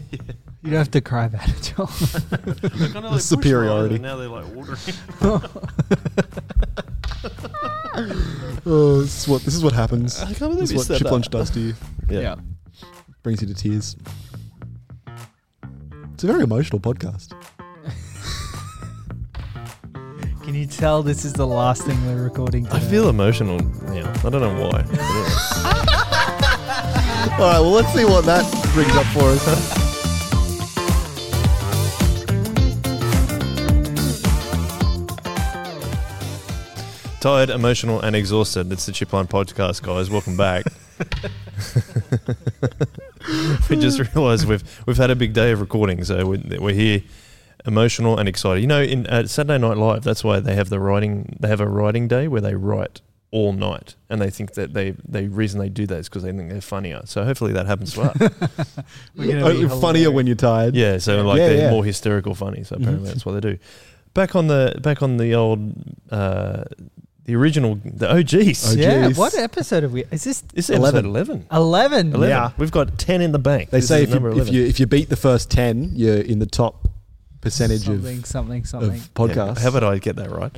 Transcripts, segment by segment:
You don't have to cry about it, Joel. They're kind of like superiority. bushfire, now they're like watering. Oh, this is what this is what happens. I can't believe This is you what said Chip that. Lunch does to you. Yeah. Brings you to tears. It's a very emotional podcast. Can you tell this is the last thing we're recording? I feel emotional now. I don't know why. All right, well, let's see what that brings up for us. Tired, emotional, and exhausted. It's the Chip Lunch Podcast, guys. Welcome back. we just realised we've we've had a big day of recording, so we're, we're here, emotional and excited. You know, in uh, Saturday Night Live, that's why they have the writing. They have a writing day where they write all night, and they think that they the reason they do that is because they think they're funnier. So hopefully that happens to us. We're gonna Only funnier when you're tired. Yeah, so like Yeah, they're yeah. more hysterical funny. So apparently Mhm. that's what they do. Back on the back on the old uh, the original the OGs. Oh, Yeah. geez. What episode have we? Is this This is 11. 11. 11? 11. Yeah. We've got 10 in the bank. They This say is if you, number if 11. you if you beat the first ten, you're in the top percentage something, of, something, something. of podcasts. Yeah, how about I get that right?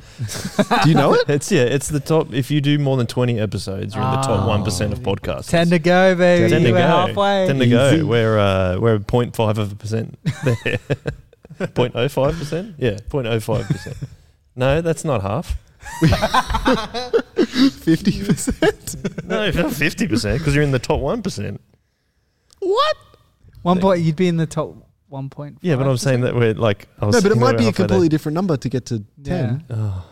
Do you know it? It's yeah, it's the top if you do more than 20 episodes, you're in the top Oh. 1% of podcasts. Ten to go, baby. 10 to We're go. halfway. 10 to Easy. go. We're uh, we're 0.5 of a percent there. 0.05%? Yeah, 0.05%. No, that's not half. Fifty percent. No, 50% because you're in the top 1%. What? One point. You'd be in the top one point. Yeah, but I'm saying that we're like I was No, but it saying might we're be a halfway there. completely different number to get to ten. Oh.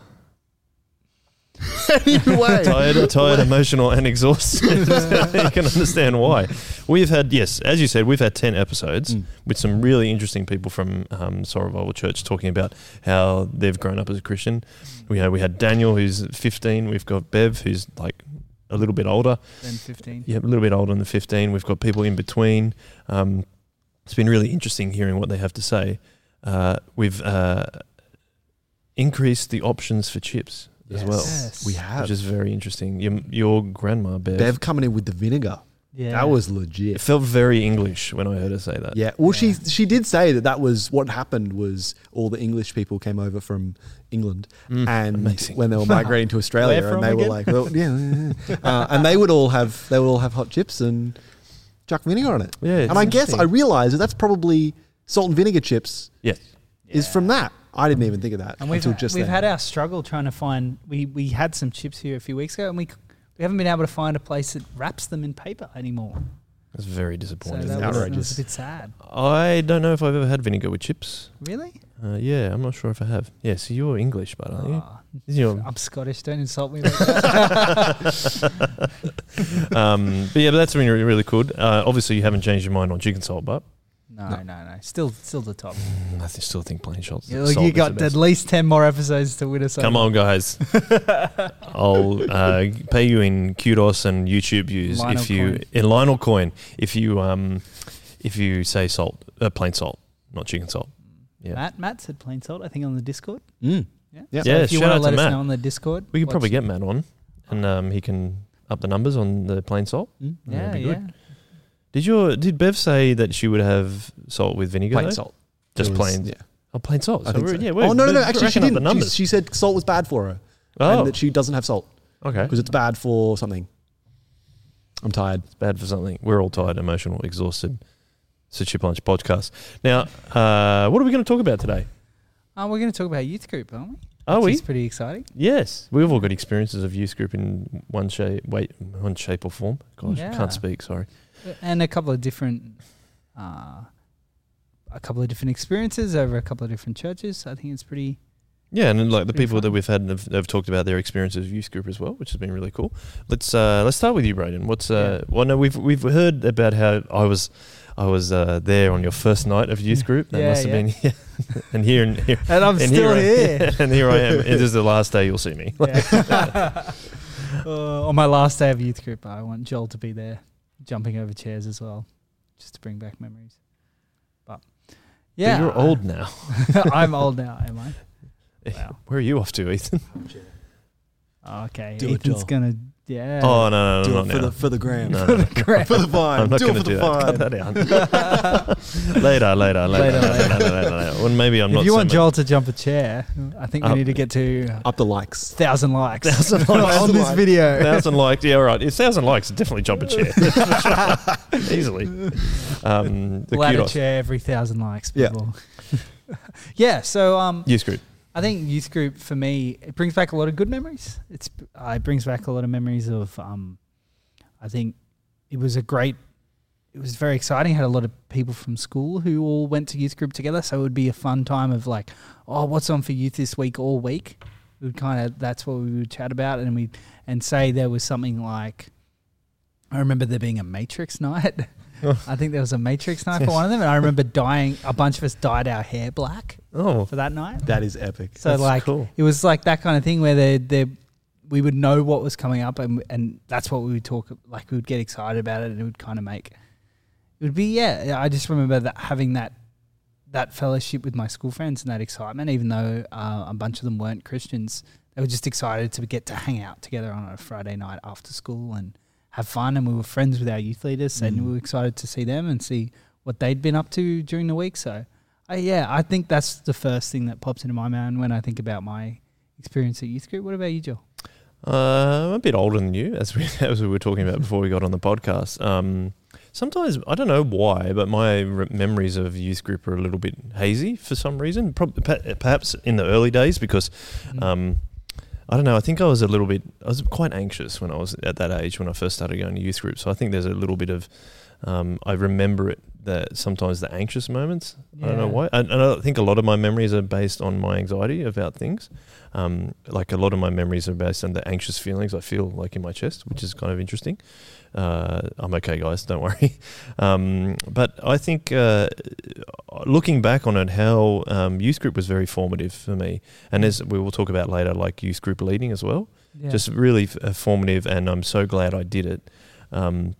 anyway, tired, tired, emotional, and exhausted. you can understand why. We've had, yes, as you said, we've had 10 episodes Mm. with some really interesting people from um, Soul Revival Church talking about how they've grown up as a Christian. We, had we had Daniel, who's 15. We've got Bev, who's like a little bit older. Then fifteen. Yeah, a little bit older than 15. We've got people in between. Um, it's been really interesting hearing what they have to say. Uh, we've uh, increased the options for chips as well, Yes. we have which is very interesting. Your, your grandma, Bev, Bev coming in with the vinegar. Yeah. That was legit. it felt very English when I heard her say that. Yeah. Well, she Yeah. she did say that that was what happened. Was all the English people came over from England, Mm, and amazing. when they were migrating to Australia, and from they were like, well, yeah, yeah, yeah. uh, and they would all have they would all have hot chips and chuck vinegar on it. yeah, and I guess I interesting. realised that that's probably salt and vinegar chips yes. is Yeah. from that. I didn't even think of that And we've until just we've then. had our struggle trying to find. We we had some chips here a few weeks ago, and we we haven't been able to find a place that wraps them in paper anymore. That's very So disappointing. that was, that was outrageous. a bit sad. I don't know if I've ever had vinegar with chips. Really? Uh, yeah, I'm not sure if I have. Yeah, so you're English, but aren't you? Oh, You're- I'm Scottish. Don't insult me like that. um, but yeah, but that's been really, really good. Uh, obviously, you haven't changed your mind on chicken salt, but no, no, no, Still, still the top. I th- still think plain salt. You, salt you got at least ten more episodes to win us. Come over. on, guys. I'll uh, pay you in kudos and YouTube views Lionel if you coin. in Lionel coin if you um if you say salt, uh, plain salt, not chicken salt. Yeah, Matt, Matt said plain salt. I think on the Discord. Mm. Yeah. Yeah. So Yeah, if you shout want out to to let us Matt. know on the Discord, we could probably get Matt on, and um, he can up the numbers on the plain salt. Mm. Yeah, That'd be yeah. Good. Did your did Bev say that she would have salt with vinegar? Plain though? salt. just was- plain. Yeah. Oh, plain salt. I So think we're, so. yeah, we're, oh no, no, no. Actually, she didn't. The She, she said salt was bad for her, oh, and that she doesn't have salt okay. because it's bad for something. I'm tired. It's bad for something. We're all tired, emotional, exhausted. It's a Chip Lunch podcast. Now, uh, what are we going to talk about today? Oh, we're going to talk about youth group, aren't we? Are Which we? is pretty exciting. Yes, we've all got experiences of youth group in one shape, wait, one shape or form. Gosh, Yeah. can't speak. Sorry. And a couple of different uh, a couple of different experiences over a couple of different churches. I think it's pretty Yeah, and like the people fun. that we've had have, have talked about their experiences of youth group as well, which has been really cool. Let's uh, let's start with you, Braden. What's uh, well, no, we've we've heard about how I was I was uh, there on your first night of youth group. That Yeah, must have yeah. been, yeah. and here and here. and I'm and still I- here. and here I am. It is the last day you'll see me. Uh, on my last day of youth group, I want Joel to be there, jumping over chairs as well, just to bring back memories. But But yeah, you're old now. I'm old now, am I? Wow. Where are you off to, Ethan? Okay, Do Ethan's gonna yeah. Oh no, no, Do no, it not for now. the for the gram. No, no. Great. For the vine. I'm not do going it to for do the that. vine. Cut that out. later, later, later, Later, later, later. later, later, later. Well, maybe I'm not. if you so want much- Joel to jump a chair, I think we Up. need to get to Up the likes. thousand likes. Thousand likes. on this likes. video. thousand likes, yeah, all right. A thousand likes, definitely jump a chair, easily. Um, the Ladder kudos. chair every thousand likes. Yeah. People. yeah. So um, Youth group. I think youth group for me it brings back a lot of good memories. It's uh, it brings back a lot of memories of um, I think it was a great. It was very exciting. Had a lot of people from school who all went to youth group together, so it would be a fun time of like, oh, what's on for youth this week all week. We would kind of that's what we would chat about, and we and say there was something like, I remember there being a Matrix night. I think there was a Matrix night for one of them, and I remember dying. A bunch of us dyed our hair black Oh, for that night. That is epic. So that's like cool. it was like that kind of thing where they they we would know what was coming up and and that's what we would talk like we would get excited about it and it would kind of make it would be yeah I just remember that having that that fellowship with my school friends and that excitement even though uh, a bunch of them weren't Christians they were just excited to get to hang out together on a Friday night after school and have fun and we were friends with our youth leaders and Mm. we were excited to see them and see what they'd been up to during the week so uh, yeah, I think that's the first thing that pops into my mind when I think about my experience at youth group. What about you, Joel? Uh, I'm a bit older than you, as we as we were talking about before we got on the podcast. Um, sometimes I don't know why, but my re- memories of youth group are a little bit hazy for some reason. Per- perhaps in the early days, because Mm. um, I don't know. I think I was a little bit. I was quite anxious when I was at that age when I first started going to youth group. So I think there's a little bit of. Um, I remember it that sometimes the anxious moments. I don't know why. And, and I think a lot of my memories are based on my anxiety about things. Um, like a lot of my memories are based on the anxious feelings I feel like in my chest, which is kind of interesting. Uh, I'm okay, guys. Don't worry. Um, but I think uh, looking back on it, how um, youth group was very formative for me, and as we will talk about later, like youth group leading as well Yeah. just really f- uh, formative, and I'm so glad I did it. Um,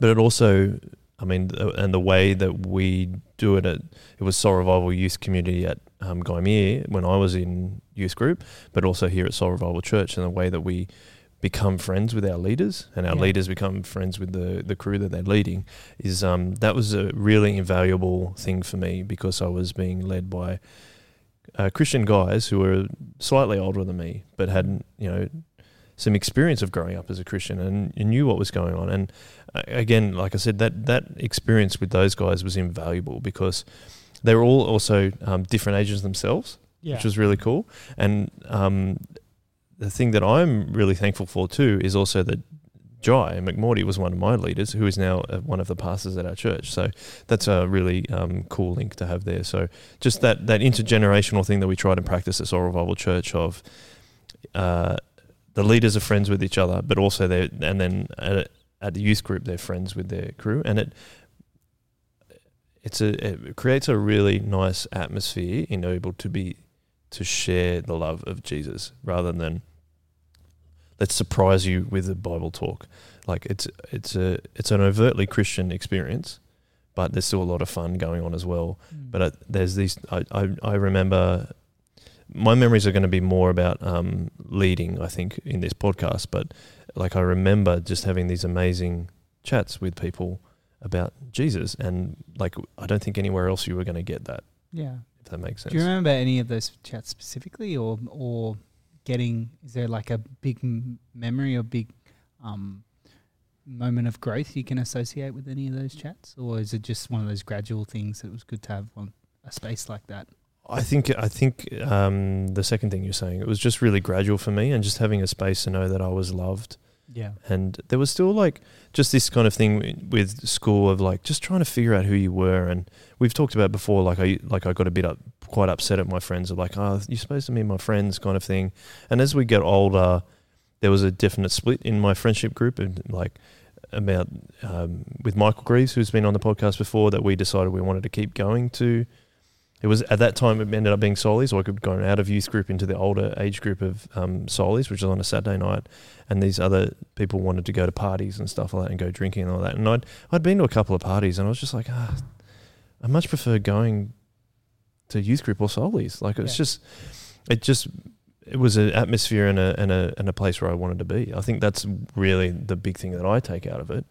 but it also, I mean, th- and the way that we do it at it was Soul Revival Youth Community at um, when I was in youth group, but also here at Soul Revival Church, and the way that we become friends with our leaders and our Yeah. leaders become friends with the the crew that they're leading is um, that was a really invaluable thing for me because I was being led by uh, Christian guys who were slightly older than me, but had you know some experience of growing up as a Christian and, and knew what was going on. And uh, again, like I said, that that experience with those guys was invaluable because they were all also um, different ages themselves, yeah. which was really cool. And um, the thing that I'm really thankful for too is also that Jai McMorty was one of my leaders, who is now uh, one of the pastors at our church. So that's a really um, cool link to have there. So just that that intergenerational thing that we try to practice at Soul Revival Church of uh, the leaders are friends with each other, but also they and then at, at the youth group they're friends with their crew, and it it's a it creates a really nice atmosphere in able to be to share the love of Jesus rather than let's surprise you with a Bible talk. Like it's it's a it's an overtly Christian experience, but there's still a lot of fun going on as well. Mm. But uh, there's these. I, I I remember my memories are going to be more about um, leading. I think in this podcast, but like I remember just having these amazing chats with people about Jesus, and like I don't think anywhere else you were going to get that. yeah. If that makes sense. Do you remember any of those chats specifically, or or getting? Is there like a big m- memory or big um, moment of growth you can associate with any of those chats, or is it just one of those gradual things that it was good to have on a space like that? I think I think um, the second thing you're saying it was just really gradual for me, and just having a space to know that I was loved, Yeah. and there was still like just this kind of thing with school of like just trying to figure out who you were, and we've talked about before. Like I like I got a bit up, quite upset at my friends of like, oh, you're supposed to be my friends, kind of thing. And as we get older, there was a definite split in my friendship group, and like about um, with Michael Greaves, who's been on the podcast before, that we decided we wanted to keep going to. It was at that time it ended up being Solis, so I could go out of youth group into the older age group of um, Solis, which was on a Saturday night, and these other people wanted to go to parties and stuff like that and go drinking and all that. And I'd I'd been to a couple of parties, and I was just like, ah, I much prefer going to youth group or Solis. Like it's Yeah. just, it just, it was an atmosphere and a, and a and a place where I wanted to be. I think that's really the big thing that I take out of it.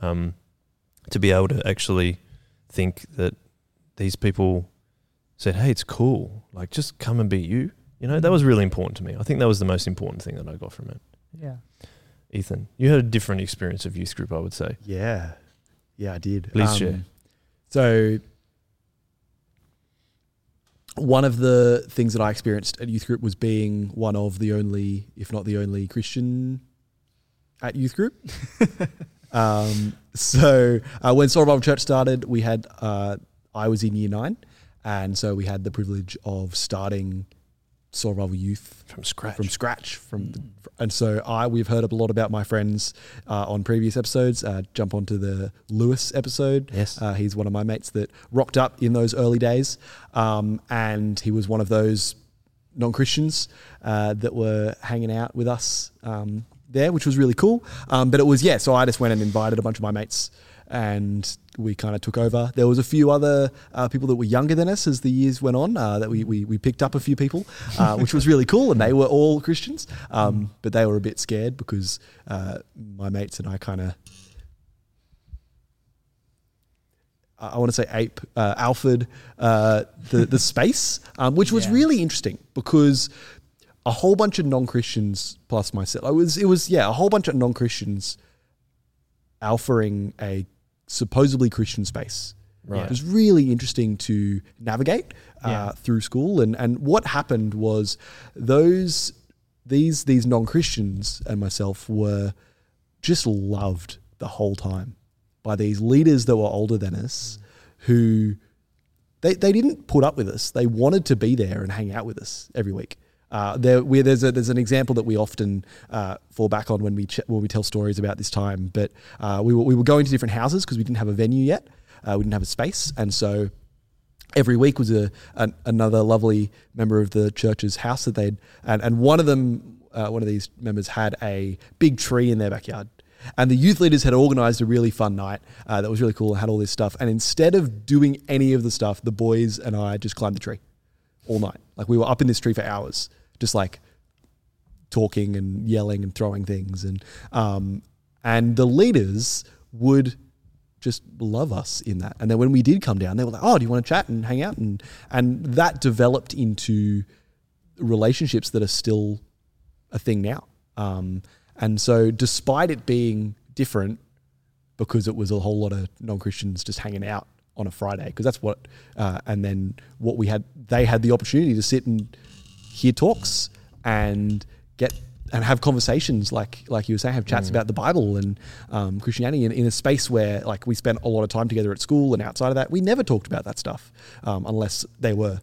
Um, to be able to actually think that these people said, "Hey, it's cool. Like, just come and be you." You know, that was really important to me. I think that was the most important thing that I got from it. Yeah. Ethan, you had a different experience of youth group, I would say. Yeah, yeah, I did. Um, Please share. So, one of the things that I experienced at youth group was being one of the only, if not the only, Christian at youth group. um, so, uh, when Soul Revival Church started, we had uh, I was in year nine, and so we had the privilege of starting Soul Revival Youth From scratch. from scratch. From the, and so I we've heard a lot about my friends uh, on previous episodes. Uh, jump onto the Lewis episode. Yes. Uh, he's one of my mates that rocked up in those early days, um, and he was one of those non Christians uh, that were hanging out with us um, there, which was really cool. Um, but it was yeah. So I just went and invited a bunch of my mates. And we kind of took over. There was a few other uh, people that were younger than us as the years went on. Uh, that we, we we picked up a few people, uh, which was really cool, and they were all Christians. Um, but they were a bit scared because uh, my mates and I kind of I want to say ape uh, Alfred uh, the the space, um, which was Yeah. really interesting because a whole bunch of non Christians plus myself. I was it was yeah a whole bunch of non Christians alphaing a supposedly Christian space. Right. It was really interesting to navigate uh, Yeah. through school, and and what happened was those these these non Christians and myself were just loved the whole time by these leaders that were older than us who they, they didn't put up with us. They wanted to be there and hang out with us every week. Uh, there, we, there's, a, there's an example that we often uh, fall back on when we ch- when we tell stories about this time. But uh, we, were, we were going to different houses because we didn't have a venue yet. Uh, we didn't have a space, and so every week was a an, another lovely member of the church's house that they'd and, and one of them uh, one of these members had a big tree in their backyard and the youth leaders had organized a really fun night that was really cool and had all this stuff and instead of doing any of the stuff the boys and i just climbed the tree all night like we were up in this tree for hours just like talking and yelling and throwing things and um, and the leaders would just love us in that. And then when we did come down, they were like, "Oh, do you want to chat and hang out?" And and that developed into relationships that are still a thing now. Um, and so, despite it being different, because it was a whole lot of non Christians just hanging out on a Friday, because that's what, uh, and then what we had, they had the opportunity to sit and hear talks and get and have conversations like like you were saying, have chats about the Bible and um, Christianity in, in a space where like we spent a lot of time together at school and outside of that, we never talked about that stuff um, unless they were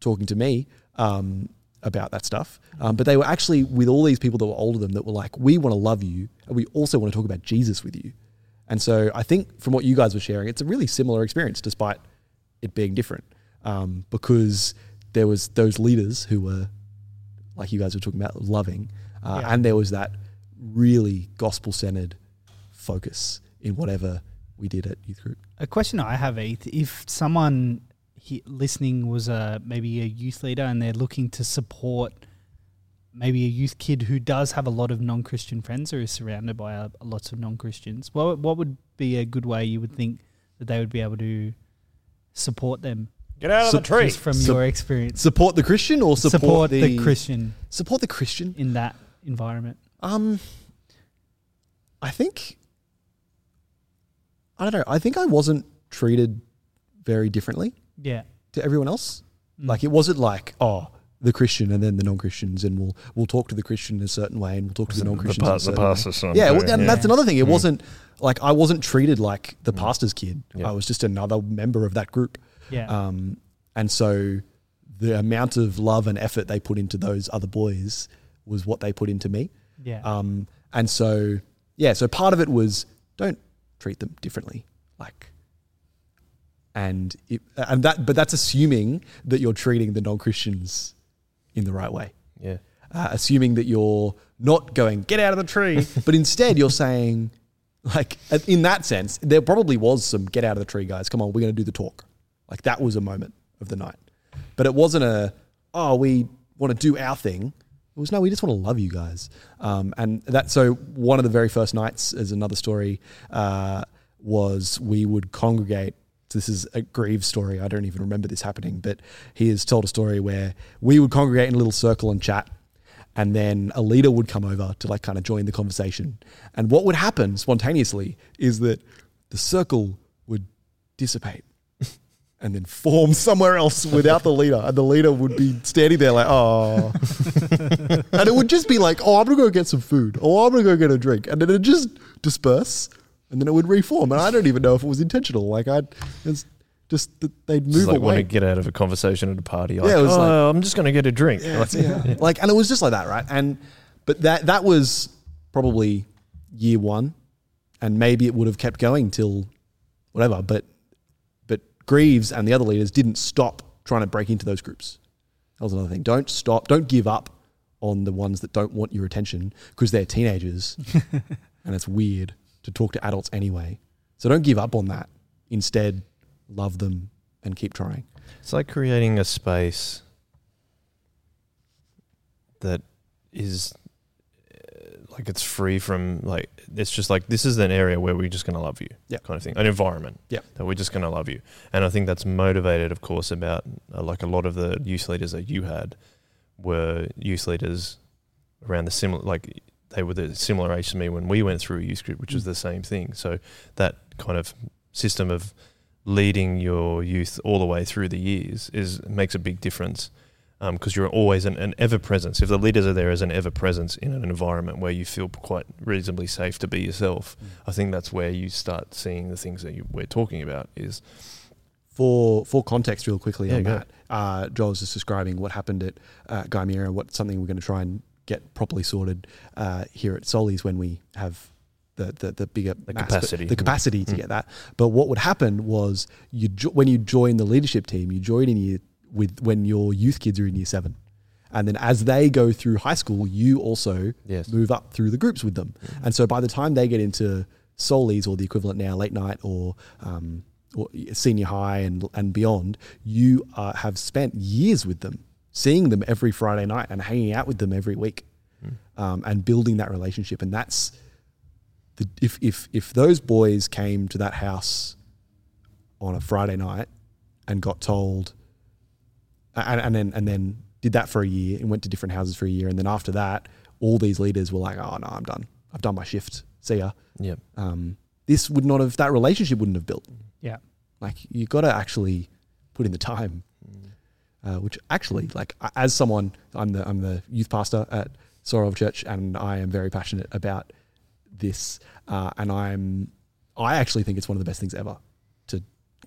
talking to me um, about that stuff. Um, but they were actually with all these people that were older than them that were like, we want to love you and we also want to talk about Jesus with you. And so I think from what you guys were sharing, it's a really similar experience despite it being different um, because there was those leaders who were like you guys were talking about loving uh, Yeah. and there was that really gospel centered focus in whatever we did at youth group. A question I have, Eth, if someone he, listening was a maybe a youth leader and they're looking to support maybe a youth kid who does have a lot of non-Christian friends or is surrounded by a, lots of non-Christians, what what would be a good way you would think that they would be able to support them Get out of So- the tree. just from Sup- your experience? Support the Christian or support, Support, the, the Christian Support the Christian. in that environment. Um, I think I don't know. I think I wasn't treated very differently Yeah. to everyone else. Mm. Like it wasn't like oh the Christian and then the non-Christians and we'll we'll talk to the Christian in a certain way and we'll talk to the non-Christians in a certain way. Yeah, well, and that's another thing. It Mm. wasn't like I wasn't treated like the Mm. pastor's kid. Yeah. I was just another member of that group. Yeah. Um, and so the amount of love and effort they put into those other boys was what they put into me. yeah. Um, and so, yeah, so part of it was don't treat them differently. Like, and it, and that, but that's assuming that you're treating the non Christians in the right way. Yeah. Uh, assuming that you're not going, get out of the tree, but instead you're saying, like, in that sense, there probably was some get out of the tree, guys. Come on, we're going to do the talk. Like, that was a moment of the night. But it wasn't a, oh, we want to do our thing. It was no, we just want to love you guys. Um, and that so one of the very first nights, as another story, uh, was we would congregate. This is a Grieve story. I don't even remember this happening, but he has told a story where we would congregate in a little circle and chat, and then a leader would come over to like kind of join the conversation. And what would happen spontaneously is that the circle would dissipate and then form somewhere else without the leader. And the leader would be standing there like, oh. and it would just be like, oh, I'm going to go get some food. Oh, I'm going to go get a drink. And then it'd just disperse and then it would reform. And I don't even know if it was intentional. Like, I'd, it's just that they'd move Just like away. want to get out of a conversation at a party. Like, Yeah, it was oh, like- I'm just going to get a drink. Yeah, Like, yeah. Like, and it was just like that, right? And but that that was probably year one, and maybe it would have kept going till whatever. But Greaves and the other leaders didn't stop trying to break into those groups. That was another thing. Don't stop. Don't give up on the ones that don't want your attention because they're teenagers, and it's weird to talk to adults anyway. So don't give up on that. Instead, love them and keep trying. It's like creating a space that is like it's free from like it's just like this is an area where we're just going to love you Yep. kind of thing an environment yeah that we're just going to love you and i think that's motivated of course about uh, like a lot of the youth leaders that you had were youth leaders around the similar like they were the similar age to me when we went through a youth group which was Mm. the same thing so that kind of system of leading your youth all the way through the years is makes a big difference because you're always an, an ever presence. If the leaders are there as an ever presence in an environment where you feel quite reasonably safe to be yourself, I think that's where you start seeing the things that you, we're talking about. Is for for context, real quickly Yeah, on that, uh, Joel was just describing what happened at uh, Gymea, what something we're going to try and get properly sorted uh, here at Solis when we have the the, the bigger The mass, capacity. the capacity to Mm. get that. But what would happen was you jo- when you join the leadership team, you join in year with when your youth kids are in year seven, and then as they go through high school, you also yes, move up through the groups with them. And so by the time they get into Solis or the equivalent now, late night or, um, or senior high and, and beyond, you uh, have spent years with them, seeing them every Friday night and hanging out with them every week um, and building that relationship. And that's the, if, if, if those boys came to that house on a Friday night and got told, and, and then, and then did that for a year and went to different houses for a year. And then after that, all these leaders were like, oh, no, I'm done. I've done my shift. See ya. yep, Um, this would not have, that relationship wouldn't have built. Yeah. Like, you got to actually put in the time, uh, which actually, like, as someone, I'm the, I'm the youth pastor at Sorrel Church, and I am very passionate about this. Uh, and I'm, I actually think it's one of the best things ever to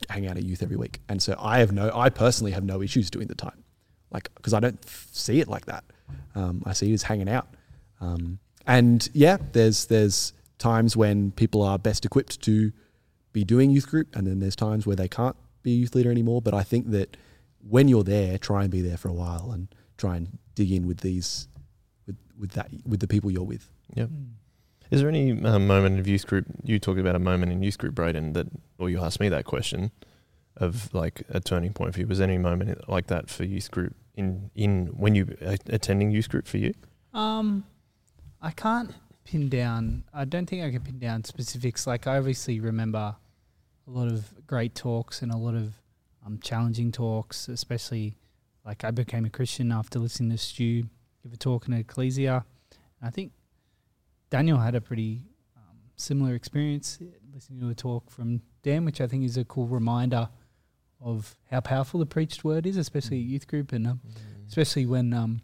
hang out at youth every week. And so I have no, I personally have no issues doing the time, like because I don't f- see it like that. Um, I see it as hanging out. Um, and yeah, there's there's times when people are best equipped to be doing youth group, and then there's times where they can't be a youth leader anymore. But I think that when you're there, try and be there for a while and try and dig in with these, with with that with the people you're with. yep. Is there any uh, moment in youth group? You talked about a moment in youth group, Braden, that, or you asked me that question of like a turning point for you. Was there any moment like that for youth group in in when you uh, attending youth group for you? Um, I can't pin down. I don't think I can pin down specifics. Like I obviously remember a lot of great talks and a lot of um, challenging talks, especially like I became a Christian after listening to Stu give a talk in Ecclesia. I think Daniel had a pretty um, similar experience listening to a talk from Dan, which I think is a cool reminder of how powerful the preached word is, especially at youth group and um, especially when um,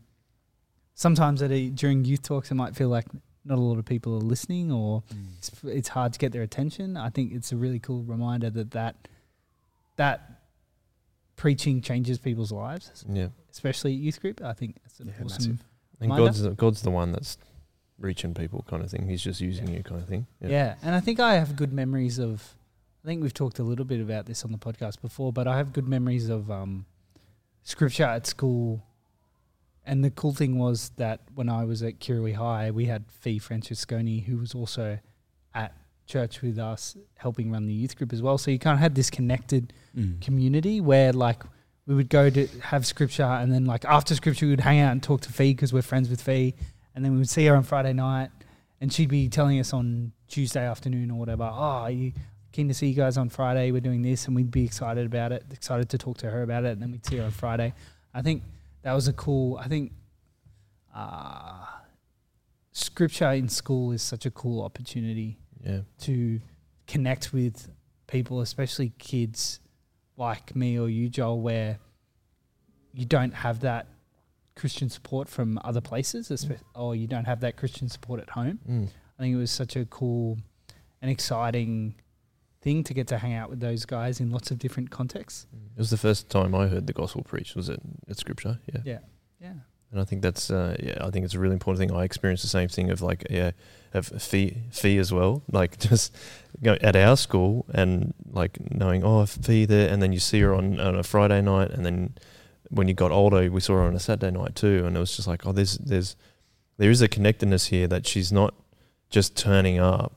sometimes at a, during youth talks it might feel like not a lot of people are listening or it's, it's hard to get their attention. I think it's a really cool reminder that that that preaching changes people's lives, Yeah, especially at youth group. I think it's an Yeah, awesome. massive. and Reminder? God's the, God's the one that's reaching people, kind of thing. He's just using you, kind of thing. Yeah. and I think I have good memories of. I think we've talked a little bit about this on the podcast before, but I have good memories of um, scripture at school. And the cool thing was that when I was at Kirrawee High, we had Fee Francesconi, who was also at church with us, helping run the youth group as well. So you kind of had this connected Mm. community where, like, we would go to have scripture, and then like after scripture, we would hang out and talk to Fee because we're friends with Fee, and then we would see her on Friday night, and she'd be telling us on Tuesday afternoon or whatever, oh, are you keen to see you guys on Friday? We're doing this, and we'd be excited about it, excited to talk to her about it, and then we'd see her on Friday. I think that was a cool. I think uh, scripture in school is such a cool opportunity Yeah. to connect with people, especially kids like me or you, Joel, where you don't have that Christian support from other places, espe- or you don't have that Christian support at home. Mm. I think it was such a cool and exciting thing to get to hang out with those guys in lots of different contexts. It was the first time I heard the gospel preached. Was it at Scripture? Yeah. Yeah. Yeah. And I think that's uh, yeah, I think it's a really important thing. I experienced the same thing of like yeah, of fee fee as well. Like just go at our school and like knowing oh fee there, and then you see her on on a Friday night, and then when you got older, we saw her on a Saturday night too, and it was just like oh there's there's there is a connectedness here that she's not just turning up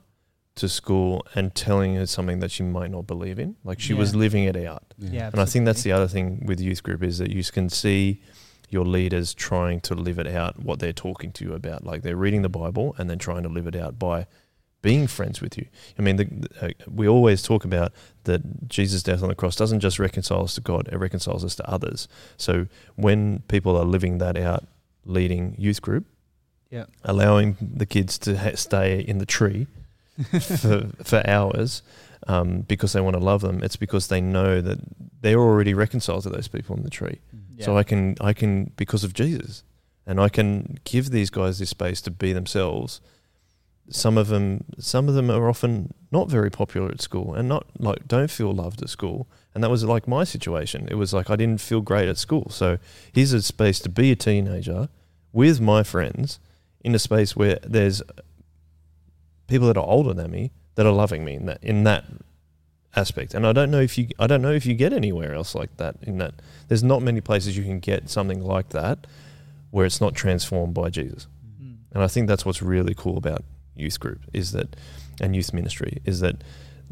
to school and telling her something that she might not believe in. Like she was living it out. Yeah. And I think that's the other thing with youth group is that you can see your leaders trying to live it out what they're talking to you about. Like they're reading the Bible and then trying to live it out by being friends with you. I mean, the, uh, we always talk about that Jesus' death on the cross doesn't just reconcile us to God, it reconciles us to others. So when people are living that out, leading youth group, Yeah. allowing the kids to ha- stay in the tree for, for hours um, because they want to love them. It's because they know that they're already reconciled to those people in the tree. Yeah. So I can, I can, because of Jesus, and I can give these guys this space to be themselves. Some of them, some of them are often not very popular at school, and not like don't feel loved at school. And that was like my situation. It was like I didn't feel great at school. So here's a space to be a teenager with my friends in a space where there's people that are older than me that are loving me in that in that aspect. And I don't know if you I don't know if you get anywhere else like that in that there's not many places you can get something like that where it's not transformed by Jesus. Mm. And I think that's what's really cool about youth group is that and youth ministry is that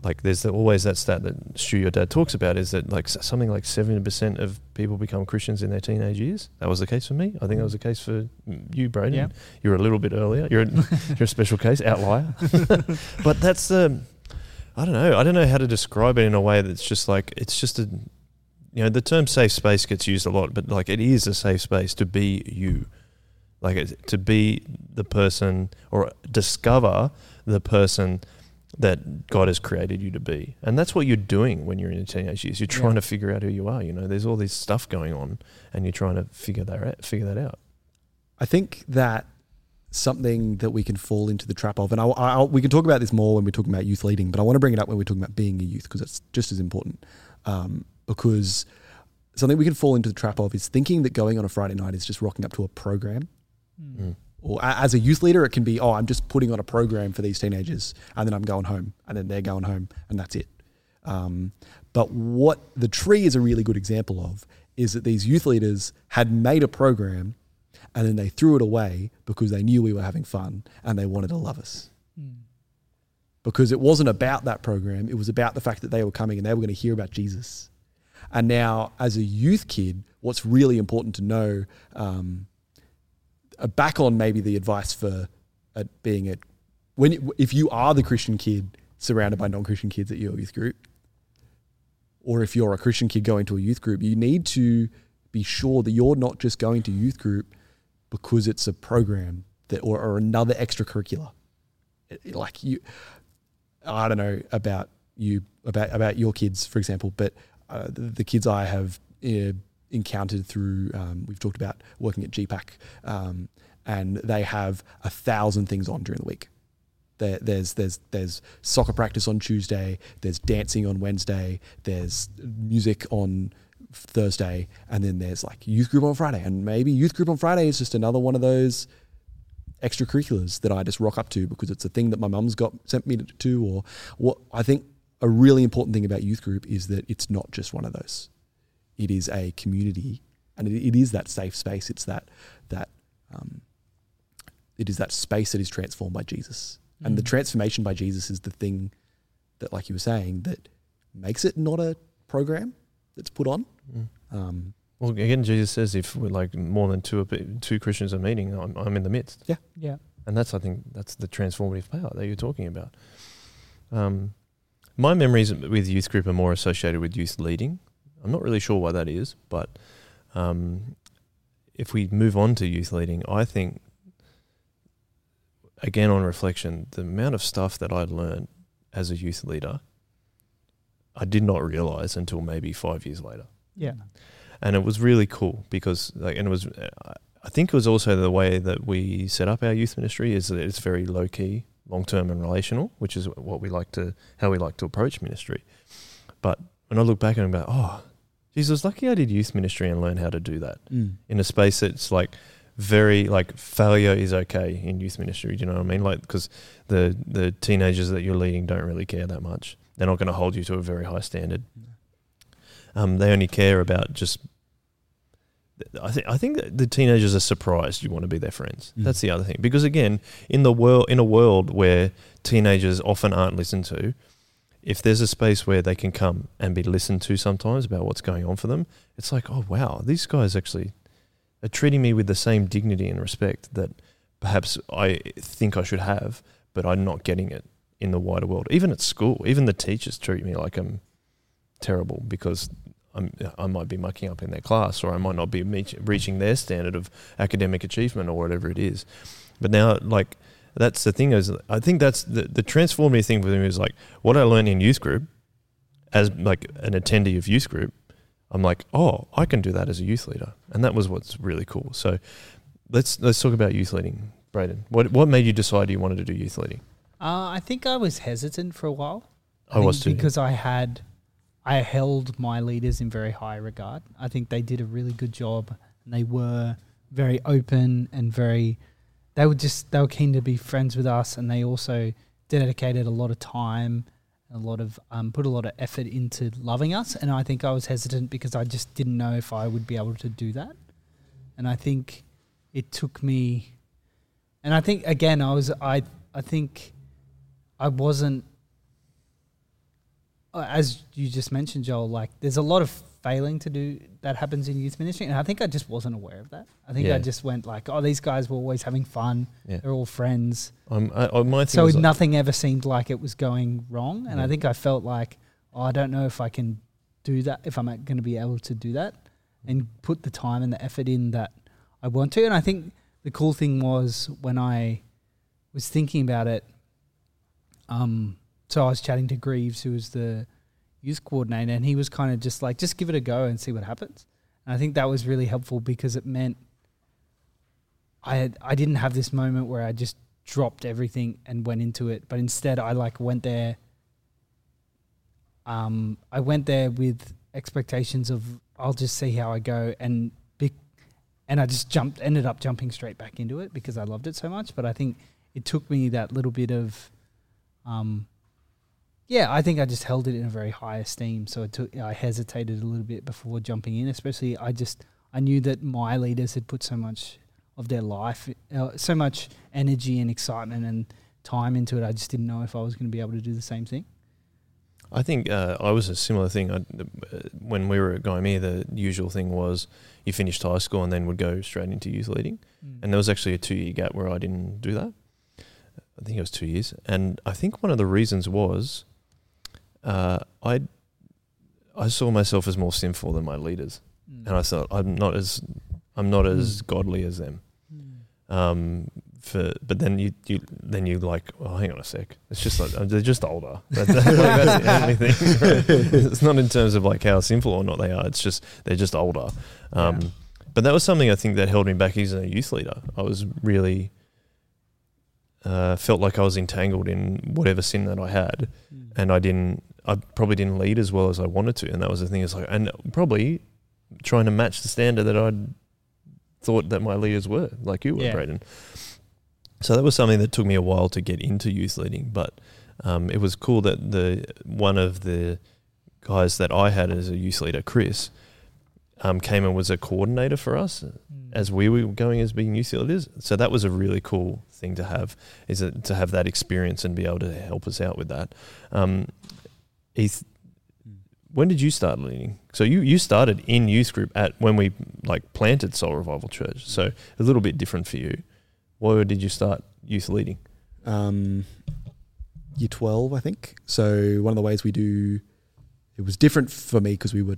like there's always that stat that Stu your dad talks about is that like something like 70% of people become Christians in their teenage years. That was the case for me. I think that was the case for you, Braden. Yeah. You're a little bit earlier. You're a, you're a special case, outlier. but that's um, I don't know. I don't know how to describe it in a way that's just like it's just a you know the term safe space gets used a lot, but like it is a safe space to be you, like to be the person or discover the person that God has created you to be, and that's what you're doing when you're in your teenage years. You're trying Yeah. to figure out who you are. You know, there's all this stuff going on, and you're trying to figure that out, figure that out. I think that something that we can fall into the trap of, and I, I, we can talk about this more when we're talking about youth leading, but I want to bring it up when we're talking about being a youth because it's just as important. Um, because something we can fall into the trap of is thinking that going on a Friday night is just rocking up to a program. Mm. Or as a youth leader, it can be, oh, I'm just putting on a program for these teenagers, and then I'm going home, and then they're going home, and that's it. Um, but what the tree is a really good example of is that these youth leaders had made a program and then they threw it away because they knew we were having fun and they wanted to love us. Mm. Because it wasn't about that program, it was about the fact that they were coming and they were going to hear about Jesus. And now, as a youth kid, what's really important to know, um, back on maybe the advice for uh, being a when if you are the Christian kid surrounded by non-Christian kids at your youth group, or if you're a Christian kid going to a youth group, you need to be sure that you're not just going to youth group because it's a program that or, or another extracurricular. Like you, I don't know about you about about your kids, for example, but uh, the, the kids I have uh, encountered through um, we've talked about working at GPAC, um, and they have a thousand things on during the week. There, there's there's there's soccer practice on Tuesday. There's dancing on Wednesday. There's music on Thursday, and then there's like youth group on Friday. And maybe youth group on Friday is just another one of those extracurriculars that I just rock up to because it's a thing that my mum's got sent me to. Or what I think a really important thing about youth group is that it's not just one of those. It is a community, and it, it is that safe space. It's that that um, it is that space that is transformed by Jesus. And the Mm. transformation by Jesus is the thing that, like you were saying, that makes it not a program that's put on. Mm. Um, Well, again, Jesus says if we're like more than two two Christians are meeting, I'm, I'm in the midst. Yeah, yeah. and that's I think that's the transformative power that you're talking about. Um, my memories with youth group are more associated with youth leading. I'm not really sure why that is, but um, if we move on to youth leading, I think again on reflection, the amount of stuff that I'd learned as a youth leader, I did not realize until maybe five years later Yeah. and it was really cool because like and it was I think it was also the way that we set up our youth ministry is that it's very low key, long term and relational, which is what we like to how we like to approach ministry. But when I look back and I'm like, oh, Jesus, lucky I did youth ministry and learned how to do that mm, in a space that's like very like failure is okay in youth ministry. Do you know what I mean? Like because the the teenagers that you're leading don't really care that much. They're not going to hold you to a very high standard. Um, they only care about just. I think I think that the teenagers are surprised you want to be their friends. Mm. That's the other thing because again, in the world in a world where teenagers often aren't listened to, if there's a space where they can come and be listened to sometimes about what's going on for them, it's like, oh wow, these guys actually are treating me with the same dignity and respect that perhaps I think I should have, but I'm not getting it in the wider world. Even at school, even the teachers treat me like I'm terrible because I'm, I might be mucking up in their class or I might not be reaching their standard of academic achievement or whatever it is. But now, like, that's the thing is, I think that's the, the transformative thing for me is like what I learned in youth group as like an attendee of youth group. I'm like, oh, I can do that as a youth leader, and that was what's really cool. So, let's let's talk about youth leading, Braden. What what made you decide you wanted to do youth leading? Uh, I think I was hesitant for a while. I was too. because I had, I held my leaders in very high regard. I think they did a really good job, and they were very open and very. They were just they were keen to be friends with us, and they also dedicated a lot of time, a lot of um, put a lot of effort into loving us. And I think I was hesitant because I just didn't know if I would be able to do that. And I think it took me, and I think again I was I I think I wasn't as you just mentioned, Joel, like there's a lot of failing to do that happens in youth ministry, and I think I just wasn't aware of that. I think Yeah. I just went like, oh, these guys were always having fun. Yeah. They're all friends. Um, I, I, my thing So like- nothing ever seemed like it was going wrong, and I think I felt like, oh, I don't know if I can do that, if I'm going to be able to do that, and put the time and the effort in that I want to. And I think the cool thing was when I was thinking about it. Um, so I was chatting to Greaves, who was the youth coordinator, and he was kind of just like, just give it a go and see what happens. And I think that was really helpful because it meant I had, I didn't have this moment where I just dropped everything and went into it, but instead I like went there. Um, I went there with expectations of I'll just see how I go, and be, and I just jumped, ended up jumping straight back into it because I loved it so much. But I think it took me that little bit of, um, yeah, I think I just held it in a very high esteem. So it took, I hesitated a little bit before jumping in. Especially, I just I knew that my leaders had put so much of their life, uh, so much energy and excitement and time into it. I just didn't know if I was going to be able to do the same thing. I think uh, I was a similar thing. I, uh, when we were at Gymea, the usual thing was you finished high school and then would go straight into youth leading. And there was actually a two year gap where I didn't do that. I think it was two years. And I think one of the reasons was uh, I I saw myself as more sinful than my leaders. Mm. And I thought I'm not as I'm not as Mm. godly as them. Mm. Um, for but then you, you then you like oh hang on a sec it's just like they're just older that, that- like, that's the only thing it's not in terms of like how sinful or not they are it's just they're just older um, Yeah. but that was something I think that held me back as a youth leader I was really uh, felt like I was entangled in whatever sin that I had Mm. and I didn't I probably didn't lead as well as I wanted to and that was the thing is like and probably trying to match the standard that I'd thought that my leaders were like you were Yeah. Braden so that was something that took me a while to get into youth leading but um, it was cool that the one of the guys that I had as a youth leader Chris um, came and was a coordinator for us Mm. as we were going as being youth leaders. So that was a really cool thing to have, is to have that experience and be able to help us out with that. Um, he th- when did you start leading? So you you started in youth group at when we like planted Soul Revival Church. So a little bit different for you. Where did you start youth leading? um, year 12, I think. So one of the ways we do it was different for me because we were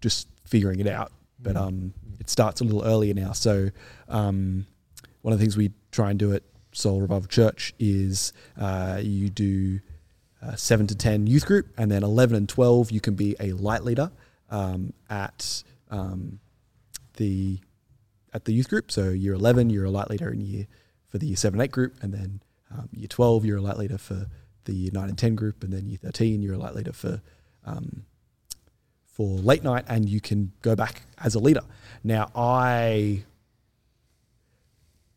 just figuring it out, but um, it starts a little earlier now. So um, one of the things we try and do at Soul Revival Church is uh, you do uh, seven to ten youth group, and then eleven and twelve you can be a light leader um, at um, the at the youth group. So year eleven, you're a light leader in year for the year seven eight group, and then um, year twelve, you're a light leader for the year nine and ten group, and then year thirteen, you're a light leader for um, for late night, and you can go back as a leader. Now, I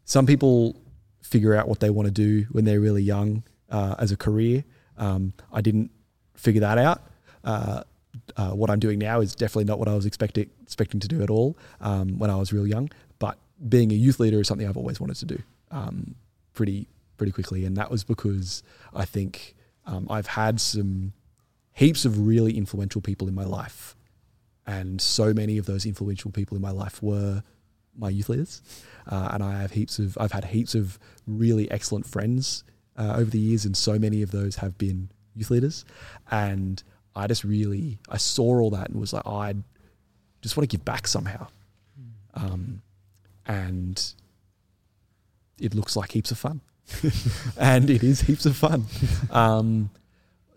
some people figure out what they want to do when they're really young uh, as a career. Um, I didn't figure that out. Uh, uh, what I'm doing now is definitely not what I was expecting expecting to do at all um, when I was real young. But being a youth leader is something I've always wanted to do um, pretty pretty quickly, and that was because I think um, I've had some heaps of really influential people in my life, and so many of those influential people in my life were my youth leaders, uh, and I have heaps of I've had heaps of really excellent friends uh, over the years, and so many of those have been youth leaders, and I just really I saw all that and was like oh, I just want to give back somehow, um, and it looks like heaps of fun, and it is heaps of fun. Um,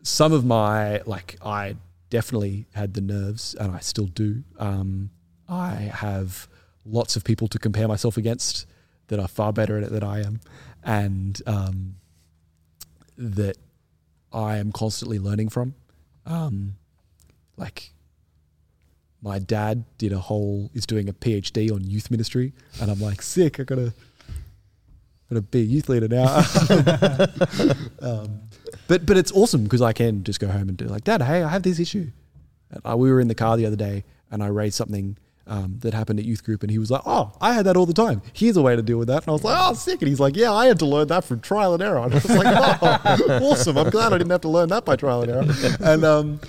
some of my like I definitely had the nerves, and I still do. Um, I have lots of people to compare myself against that are far better at it than I am, and um, that I am constantly learning from. Um, like my dad did a whole is doing a PhD on youth ministry, and I'm like sick. I gotta gotta be a youth leader now. um, but but it's awesome because I can just go home and do like, Dad, hey, I have this issue. I, we were in the car the other day, and I raised something um, that happened at youth group, and he was like, "Oh, I had that all the time. Here's a way to deal with that." And I was like, "Oh, sick!" And he's like, "Yeah, I had to learn that from trial and error." And I was like, "Oh, awesome! I'm glad I didn't have to learn that by trial and error." And um,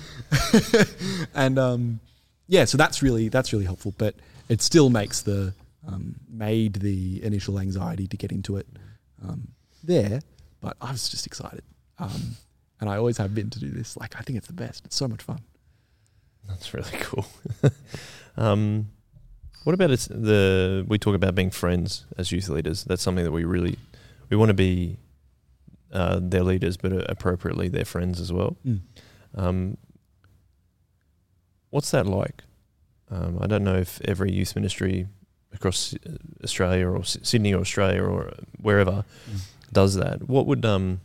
and um, yeah, so that's really that's really helpful, but it still makes the um, made the initial anxiety to get into it um, there. But I was just excited, um, and I always have been to do this. Like, I think it's the best. It's so much fun. That's really cool. Um, what about the we talk about being friends as youth leaders? That's something that we really we want to be uh, their leaders, but appropriately their friends as well. Mm. Um, what's that like? Um, I don't know if every youth ministry across uh, Australia or Sydney or Australia or wherever Mm. does that. What would um,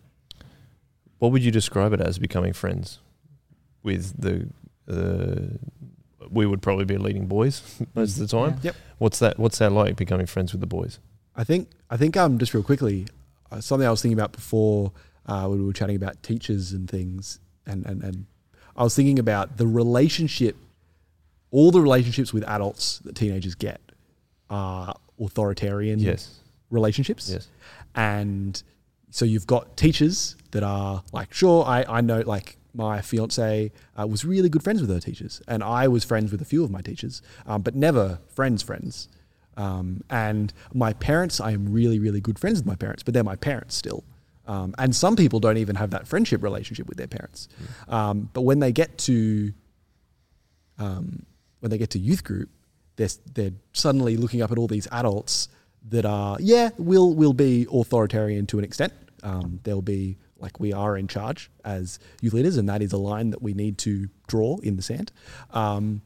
what would you describe it as becoming friends with the the we would probably be leading boys most of the time. Yep. What's that? What's that like becoming friends with the boys? I think I think um just real quickly, uh, something I was thinking about before uh, when we were chatting about teachers and things, and, and and I was thinking about the relationship, all the relationships with adults that teenagers get are authoritarian Yes. relationships, Yes. and so you've got teachers that are like, sure, I I know like my fiance uh, was really good friends with her teachers, and I was friends with a few of my teachers, um, but never friends friends. Um, and my parents, I am really, really good friends with my parents, but they're my parents still. Um, and some people don't even have that friendship relationship with their parents. Um, but when they get to um, when they get to youth group, they're, they're suddenly looking up at all these adults that are, yeah, will will be authoritarian to an extent. Um, they'll be like we are in charge as youth leaders, and that is a line that we need to draw in the sand. Um,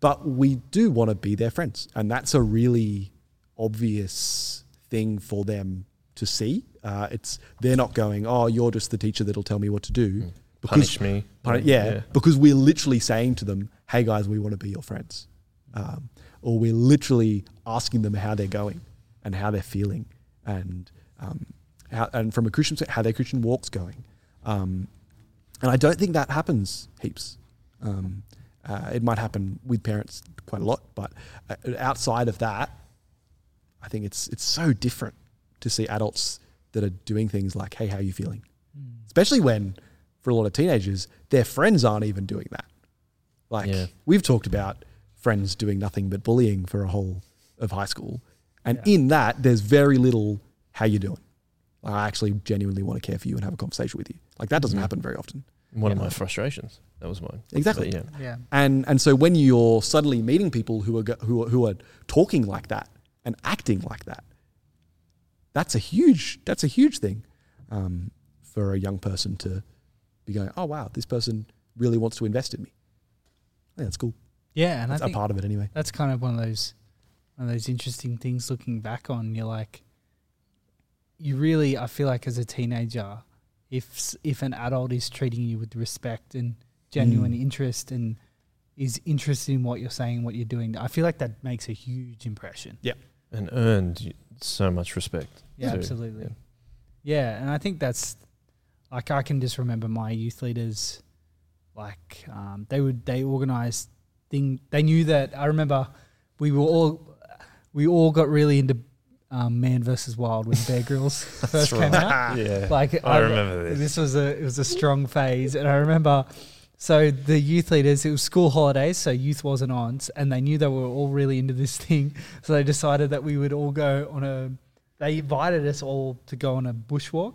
but we do want to be their friends, and that's a really obvious thing for them to see. Uh, it's they're not going, "Oh, you're just the teacher that'll tell me what to do." Punish me. Pun- yeah, because we're literally saying to them, "Hey guys, we want to be your friends," um, or we're literally asking them how they're going and how they're feeling, and um, how, and from a Christian how their Christian walk's going. Um, and I don't think that happens heaps. Um, uh, it might happen with parents quite a lot, but uh, outside of that, I think it's it's so different to see adults that are doing things like, "Hey, how are you feeling?" Especially when, for a lot of teenagers, their friends aren't even doing that. Like Yeah. we've talked about friends doing nothing but bullying for a whole of high school, and Yeah. in that there's very little how you doing. Like, I actually genuinely want to care for you and have a conversation with you. Like that doesn't Mhm. happen very often. One of Yeah. my frustrations. That was mine. Exactly. But yeah. Yeah. And and so when you're suddenly meeting people who are who are, who are talking like that and acting like that, that's a huge that's a huge thing um, for a young person to be going. Oh wow, this person really wants to invest in me. Yeah, that's cool. Yeah, and That's I a think part of it anyway. that's kind of one of those one of those interesting things looking back on. You're like, you really, I feel like as a teenager, if if an adult is treating you with respect and genuine Mm. interest and is interested in what you're saying, what you're doing, I feel like that makes a huge impression. Yeah, and earned so much respect. Yeah, too. absolutely. Yeah. Yeah, and I think that's like I can just remember my youth leaders, like um, they would they organized thing. They knew that I remember we were all we all got really into um, Man versus Wild when Bear Grylls first came out. Yeah. Like I remember this. This was a it was a strong phase, and I remember. So the youth leaders, it was school holidays, so youth wasn't on, and they knew they were all really into this thing. So they decided that we would all go on a. They invited us all to go on a bushwalk,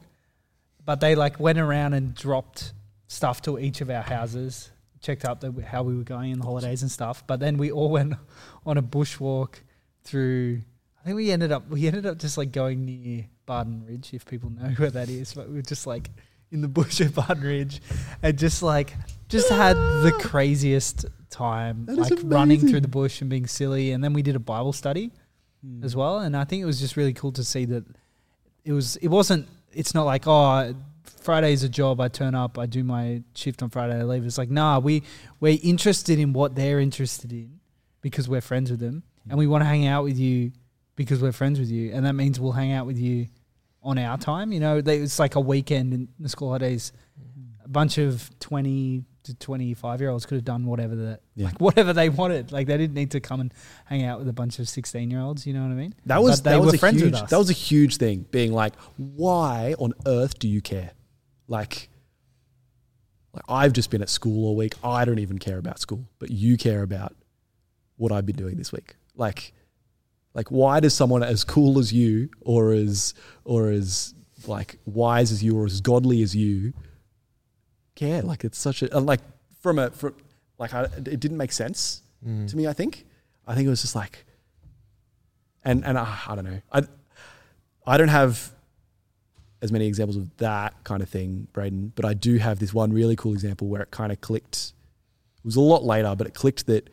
but they like went around and dropped stuff to each of our houses, checked up the, how we were going in the holidays and stuff. But then we all went on a bushwalk through. Think we ended up we ended up just like going near Barden Ridge, if people know where that is. But we were just like in the bush at Barden Ridge, and just like just had the craziest time, like running through the bush and being silly. And then we did a Bible study Hmm. as well, and I think it was just really cool to see that it was. It wasn't. It's not like oh. Friday's a job. I turn up. I do my shift on Friday. I leave. It's like, nah, we we're interested in what they're interested in because we're friends with them, and we want to hang out with you because we're friends with you, and that means we'll hang out with you on our time. You know, they, it's like a weekend in the school holidays. Mm-hmm. A bunch of twenty to twenty-five year olds could have done whatever the Yeah. like whatever they wanted. Like they didn't need to come and hang out with a bunch of sixteen-year-olds. You know what I mean? That was But they that was were a friends with huge us. that was a huge thing. Being like, why on earth do you care? Like, like I've just been at school all week. I don't even care about school, but you care about what I've been doing this week. Like, like why does someone as cool as you, or as or as like wise as you, or as godly as you, care? Like it's such a like from a from like I, it didn't make sense Mm. to me. I think I think it was just like, and and I, I don't know. I I don't have as many examples of that kind of thing, Braden, but I do have this one really cool example where it kind of clicked. It was a lot later, but it clicked that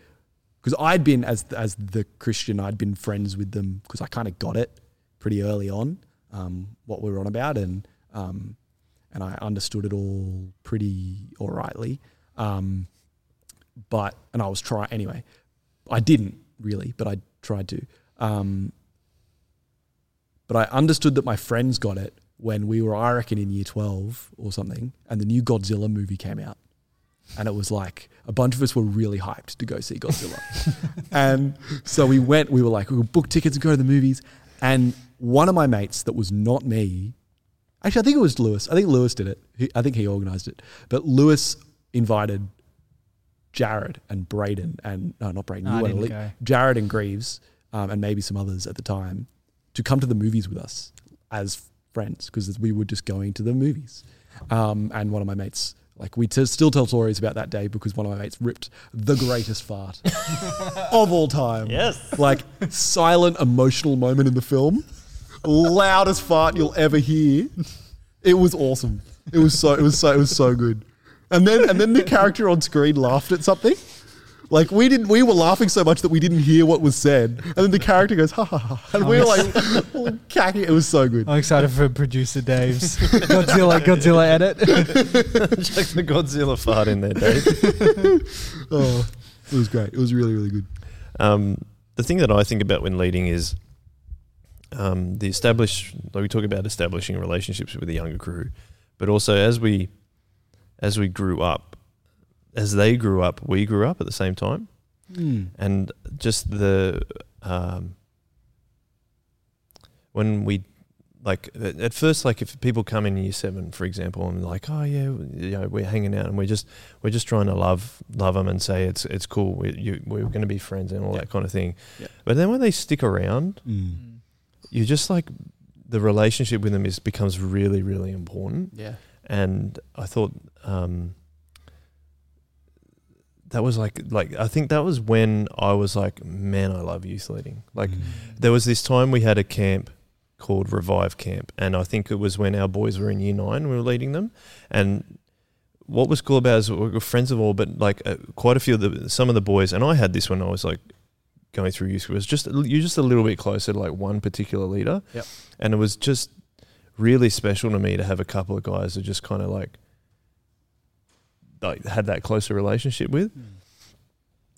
because I'd been as as the Christian, I'd been friends with them because I kind of got it pretty early on um, what we were on about, and um, and I understood it all pretty all rightly. Um, but and I was trying anyway. I didn't really, but I tried to. Um, but I understood that my friends got it when we were, I reckon, in year twelve or something, and the new Godzilla movie came out, and it was like a bunch of us were really hyped to go see Godzilla, and so we went. We were like, we would book tickets and go to the movies, and one of my mates that was not me. Actually, I think it was Lewis. I think Lewis did it. He, I think he organized it. But Lewis invited Jared and Braden and no, not Braden. No, you I weren't didn't go. Jared and Greaves, um, and maybe some others at the time, to come to the movies with us as friends because we were just going to the movies. Um, and one of my mates, like we t- still tell stories about that day because one of my mates ripped the greatest fart of all time. Yes. Like silent emotional moment in the film, loudest fart you'll ever hear. It was awesome. It was so. It was so. It was so good. And then and then the character on screen laughed at something. Like we didn't. We were laughing so much that we didn't hear what was said. And then the character goes ha ha ha, and we were like all cacking. It was so good. I'm excited for producer Dave's Godzilla Godzilla edit. Check the Godzilla fart in there, Dave. Oh, it was great. It was really really good. Um, the thing that I think about when leading is um, the establish. Like we talk about establishing relationships with the younger crew, but also as we as we grew up, as they grew up, we grew up at the same time, and just the um, when we like at at first, like if people come in year seven, for example, and like, oh yeah, you know, we're hanging out and we're just we're just trying to love love them and say it's it's cool, we, you, we're going to be friends and all Yeah. that kind of thing. Yeah. But then when they stick around, Mm. you just like the relationship with them is becomes really really important. Yeah. And I thought um, that was like like I think that was when I was like, man, I love youth leading. Like Mm. there was this time we had a camp called Revive Camp, and I think it was when our boys were in year nine, we were leading them. And what was cool about it is we were friends of all, but like uh, quite a few of the some of the boys, and I had this when I was like going through youth was just you're just a little bit closer to like one particular leader, Yep. and it was just really special to me to have a couple of guys that just kind of like like had that closer relationship with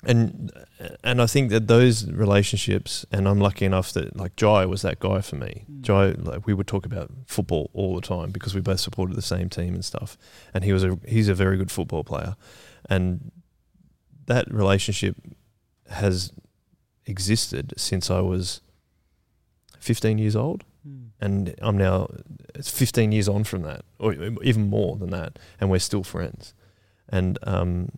and and I think that those relationships, and I'm lucky enough that like Jai was that guy for me. Mm. Jai, like we would talk about football all the time because we both supported the same team and stuff. And he was a he's a very good football player, and that relationship has existed since I was 15 years old, Mm. and I'm now it's 15 years on from that, or even more than that, and we're still friends. And um,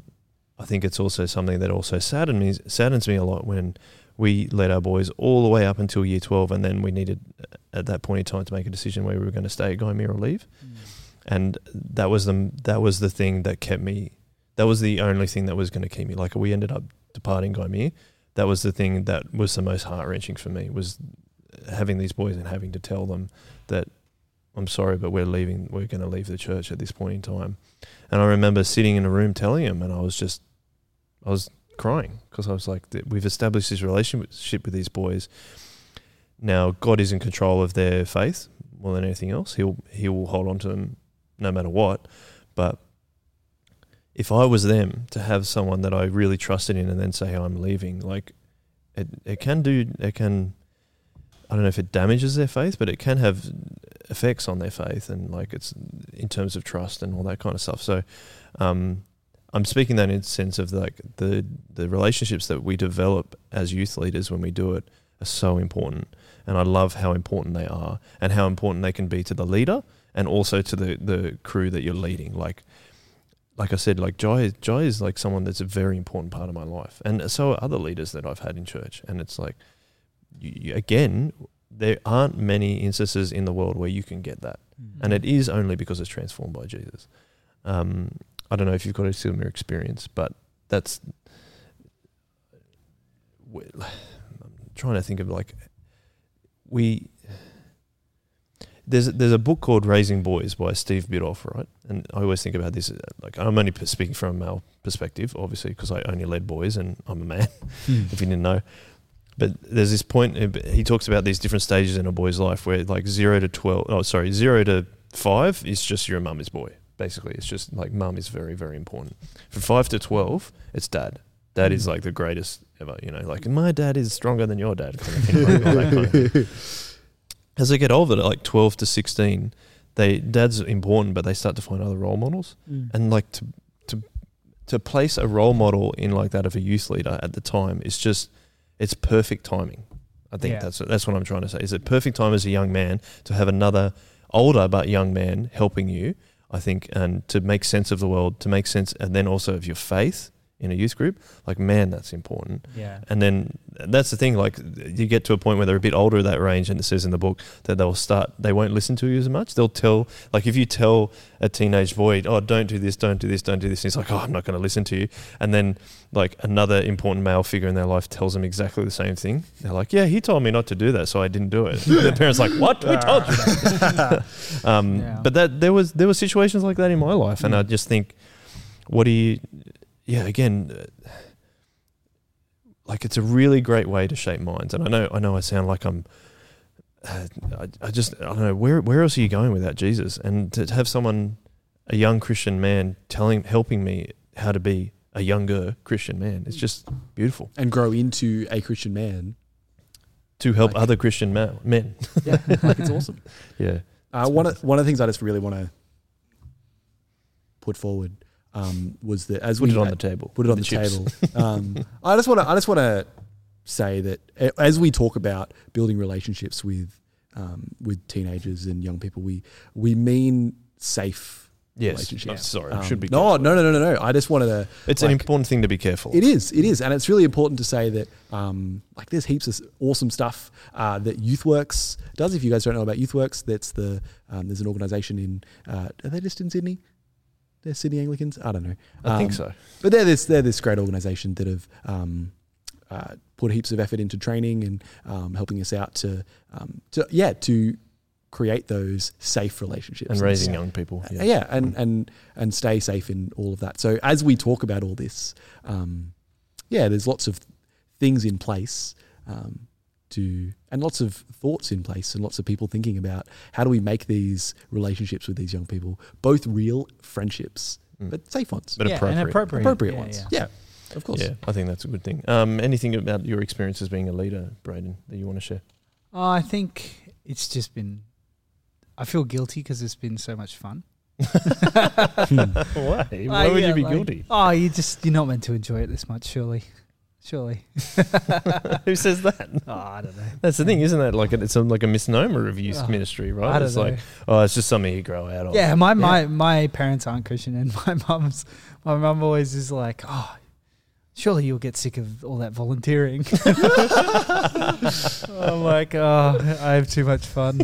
I think it's also something that also saddens me saddens me a lot when we led our boys all the way up until year 12, and then we needed at that point in time to make a decision where we were going to stay at Gymea or leave. And that was the that was the thing that kept me. That was the only thing that was going to keep me. Like we ended up departing Gymea. That was the thing that was the most heart wrenching for me was having these boys and having to tell them that I'm sorry, but we're leaving. We're going to leave the church at this point in time. And I remember sitting in a room telling him, and I was just, I was crying because I was like, we've established this relationship with these boys. Now God is in control of their faith more than anything else. He'll He will hold on to them no matter what. But if I was them to have someone that I really trusted in and then say I'm leaving, like it, it can do, it can. I don't know if it damages their faith, but it can have effects on their faith and like it's in terms of trust and all that kind of stuff. So, um, I'm speaking that in the sense of like the the relationships that we develop as youth leaders when we do it are so important, and I love how important they are and how important they can be to the leader and also to the the crew that you're leading. Like, like I said, like Jai Jai is like someone that's a very important part of my life, and so are other leaders that I've had in church, and it's like, you, again, there aren't many instances in the world where you can get that and it is only because it's transformed by Jesus. Um, I don't know if you've got a similar experience, but that's. I'm trying to think of like we. There's there's a book called Raising Boys by Steve Biddulph, right? And I always think about this uh, like I'm only speaking from a male perspective, obviously, because I only led boys and I'm a man. Mm. if you didn't know. But there's this point uh, he talks about these different stages in a boy's life where like zero to twelve, oh sorry, zero to five is just your mum is boy. Basically, it's just like mum is very very important. From five to twelve, it's dad. Dad is Mm. like the greatest ever. You know, like my dad is stronger than your dad. Kind of thing, like, kind of. As they get older, like twelve to sixteen, they dad's important, but they start to find other role models Mm. and like to to to place a role model in like that of a youth leader at the time is just it's perfect timing. I think Yeah. that's that's what I'm trying to say. Is it perfect time as a young man to have another older but young man helping you? I think and to make sense of the world, to make sense, and then also of your faith in a youth group. Like man, that's important. Yeah. And then that's the thing. Like you get to a point where they're a bit older at that range, and it says in the book that they'll start. They won't listen to you as much. They'll tell. Like if you tell a teenage boy, "Oh, don't do this, don't do this, don't do this," and he's like, "Oh, I'm not going to listen to you." And then like another important male figure in their life tells them exactly the same thing. They're like, "Yeah, he told me not to do that, so I didn't do it." the parents like, "What? We told you." That. um, Yeah. But that there was there were situations like that in my life, and Mm. I just think, what do you? Yeah, again. uh, like it's a really great way to shape minds. And I know, I know, I sound like I'm. Uh, I, I just, I don't know where where else are you going with that, Jesus? And to have someone, a young Christian man, telling, helping me how to be a younger Christian man, it's just beautiful and grow into a Christian man. to help Like- other Christian ma- men. Yeah, like it's awesome. Yeah, Uh, one of one of the things I just really want to put forward um, was that as put we it on the table. put it on the, chips. table. Um, I just want to I just want to say that as we talk about building relationships with um, with teenagers and young people, we we mean safe Yes. relationships. Oh, sorry, Um, should be. no, no, no, no, no, no. I just wanted to. It's an important thing to be careful. It is, it is, and it's really important to say that um, like there's heaps of awesome stuff uh, that YouthWorks does. If you guys don't know about YouthWorks, that's the um, there's an organisation in uh, are they just in Sydney? They're Sydney Anglicans. I don't know. I think Um, so. But they're this they're this great organisation that have um, uh, put heaps of effort into training and um, helping us out to um, to yeah to create those safe relationships And raising young people. yeah, yeah and, and and stay safe in all of that. So as we talk about all this, um, yeah, there's lots of things in place um, to and lots of thoughts in place and lots of people thinking about how do we make these relationships with these young people both real friendships Mm. but safe ones, But yeah, appropriate. and appropriate, appropriate Yeah, ones. yeah. Yeah, of course. Yeah, I think that's a good thing. Um, anything about your experience as being a leader, Braden, that you want to share? Oh, I think it's just been. I feel guilty because it's been so much fun. Why? Why Uh, would yeah, you be like- guilty? Oh, you just you're not meant to enjoy it this much, surely. Surely. Who says that? Oh, I don't know. That's the thing, isn't it? Like it's a, like a misnomer of youth Oh, ministry, I right? don't It's know. like, oh, it's just something you grow out of. Yeah, my, my my parents aren't Christian, and my mum's my mum always is like, oh, surely you'll get sick of all that volunteering. I'm like, oh, I have too much fun.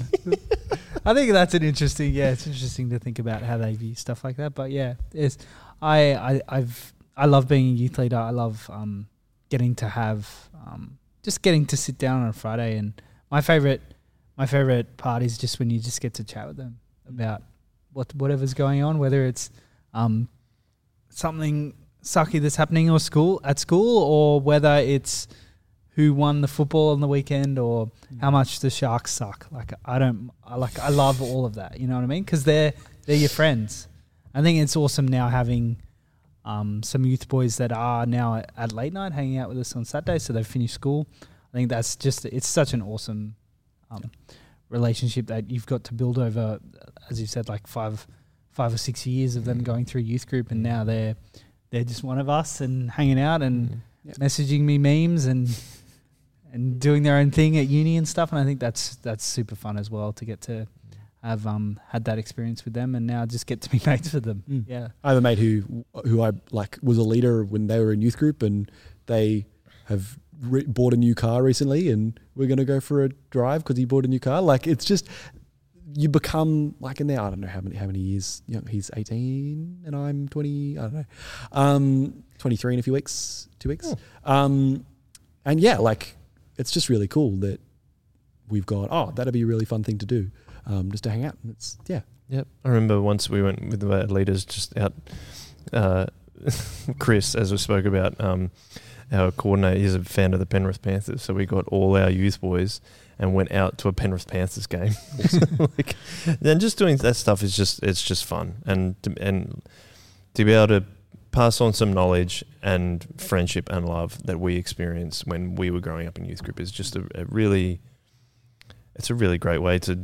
I think that's an interesting, yeah, it's interesting to think about how they view stuff like that. But yeah, it's I I I've I love being a youth leader. I love um getting to have um just getting to sit down on a Friday and my favorite my favorite part is just when you just get to chat with them about what whatever's going on, whether it's um, something sucky that's happening or school at school, or whether it's who won the football on the weekend, or how much the Sharks suck. Like I don't, I like I love all of that. You know what I mean? Because they're they're your friends. I think it's awesome now having um, some youth boys that are now at, at late night hanging out with us on Saturday, so they've finished school. I think that's just it's such an awesome um, relationship that you've got to build over, as you said, like five five or six years of them going through youth group, and now they're they're just one of us and hanging out and Yeah. messaging me memes and and doing their own thing at uni and stuff. And I think that's that's super fun as well to get to have um had that experience with them and now just get to be mates with them. Mm. Yeah. I have a mate who who I like was a leader when they were in youth group, and they have re- bought a new car recently, and we're going to go for a drive because he bought a new car. Like it's just you become like in there. I don't know how many how many years. You know, he's eighteen and I'm twenty. I don't know, um, twenty three in a few weeks, two weeks. Um, and yeah, like it's just really cool that we've got. Oh, that'd be a really fun thing to do, um, just to hang out. And it's yeah. Yep. I remember once we went with the leaders just out. Uh, Chris, as we spoke about, um, our coordinator is a fan of the Penrith Panthers, so we got all our youth boys and went out to a Penrith Panthers game. like, then just doing that stuff is just it's just fun, and to, and to be able to pass on some knowledge and friendship and love that we experienced when we were growing up in youth group is just a, a really it's a really great way to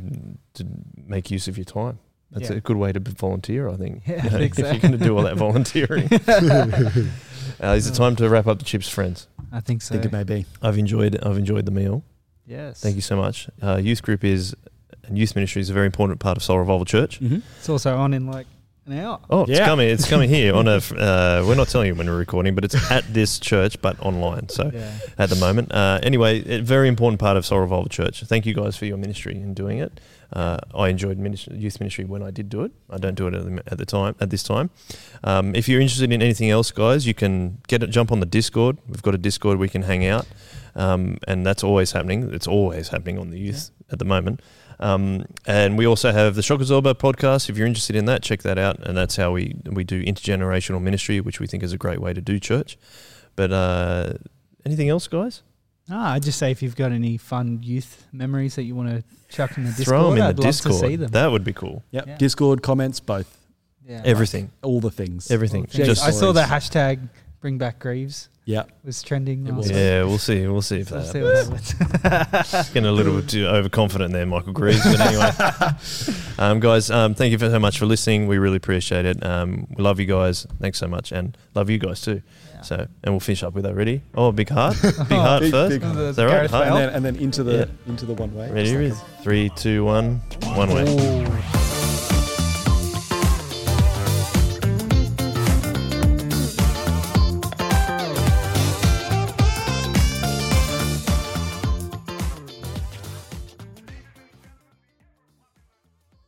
to make use of your time. That's Yeah. a good way to volunteer, I think. Yeah, You know, think if so. you're going to do all that volunteering. uh, is it time to wrap up the chips, friends? I think so. think it may be. I've enjoyed I've enjoyed the meal. yes. Thank you so much. Uh, youth group is and youth ministry is a very important part of Soul Revival Church. Mm-hmm. It's also on in like an hour. Oh, it's Yeah. coming! It's coming here on a. Uh, we're not telling you when we're recording, but it's at this church, but online. So Yeah. at the moment. Uh, anyway, a very important part of Soul Revival Church. Thank you guys for your ministry in doing it. Uh, I enjoyed ministry, youth ministry when I did do it. I don't do it at the, at the time at this time. Um, if you're interested in anything else, guys, you can get it. Jump on the Discord. We've got a Discord we can hang out, um, and that's always happening. It's always happening on the youth at the moment. Um, and we also have the Shock Absorber podcast. If you're interested in that, check that out. And that's how we we do intergenerational ministry, which we think is a great way to do church. But uh, anything else, guys? Ah, I'd just say if you've got any fun youth memories that you want to chuck in the Discord, Throw them in I'd the love Discord. to see them. That would be cool. Yep. Yeah. Discord comments, both, yeah. Everything, all the things. everything. Jeez, Just I saw the hashtag bring back Greaves Yeah. was trending. It last was. week. Yeah, we'll see. We'll see if We'll that see happens. what happens. Getting a little bit too overconfident there, Michael Greaves. But anyway, um, guys, um, thank you so much for listening. We really appreciate it. Um, we love you guys. Thanks so much, and love you guys too. Yeah. So, and we'll finish up with that. Ready? Oh, big heart, big heart Big- first. big heart. Is that right? Heart. And then, and then into the Yeah. into the one way. Ready? Just like Ready? Three, two, one. One way. Ooh.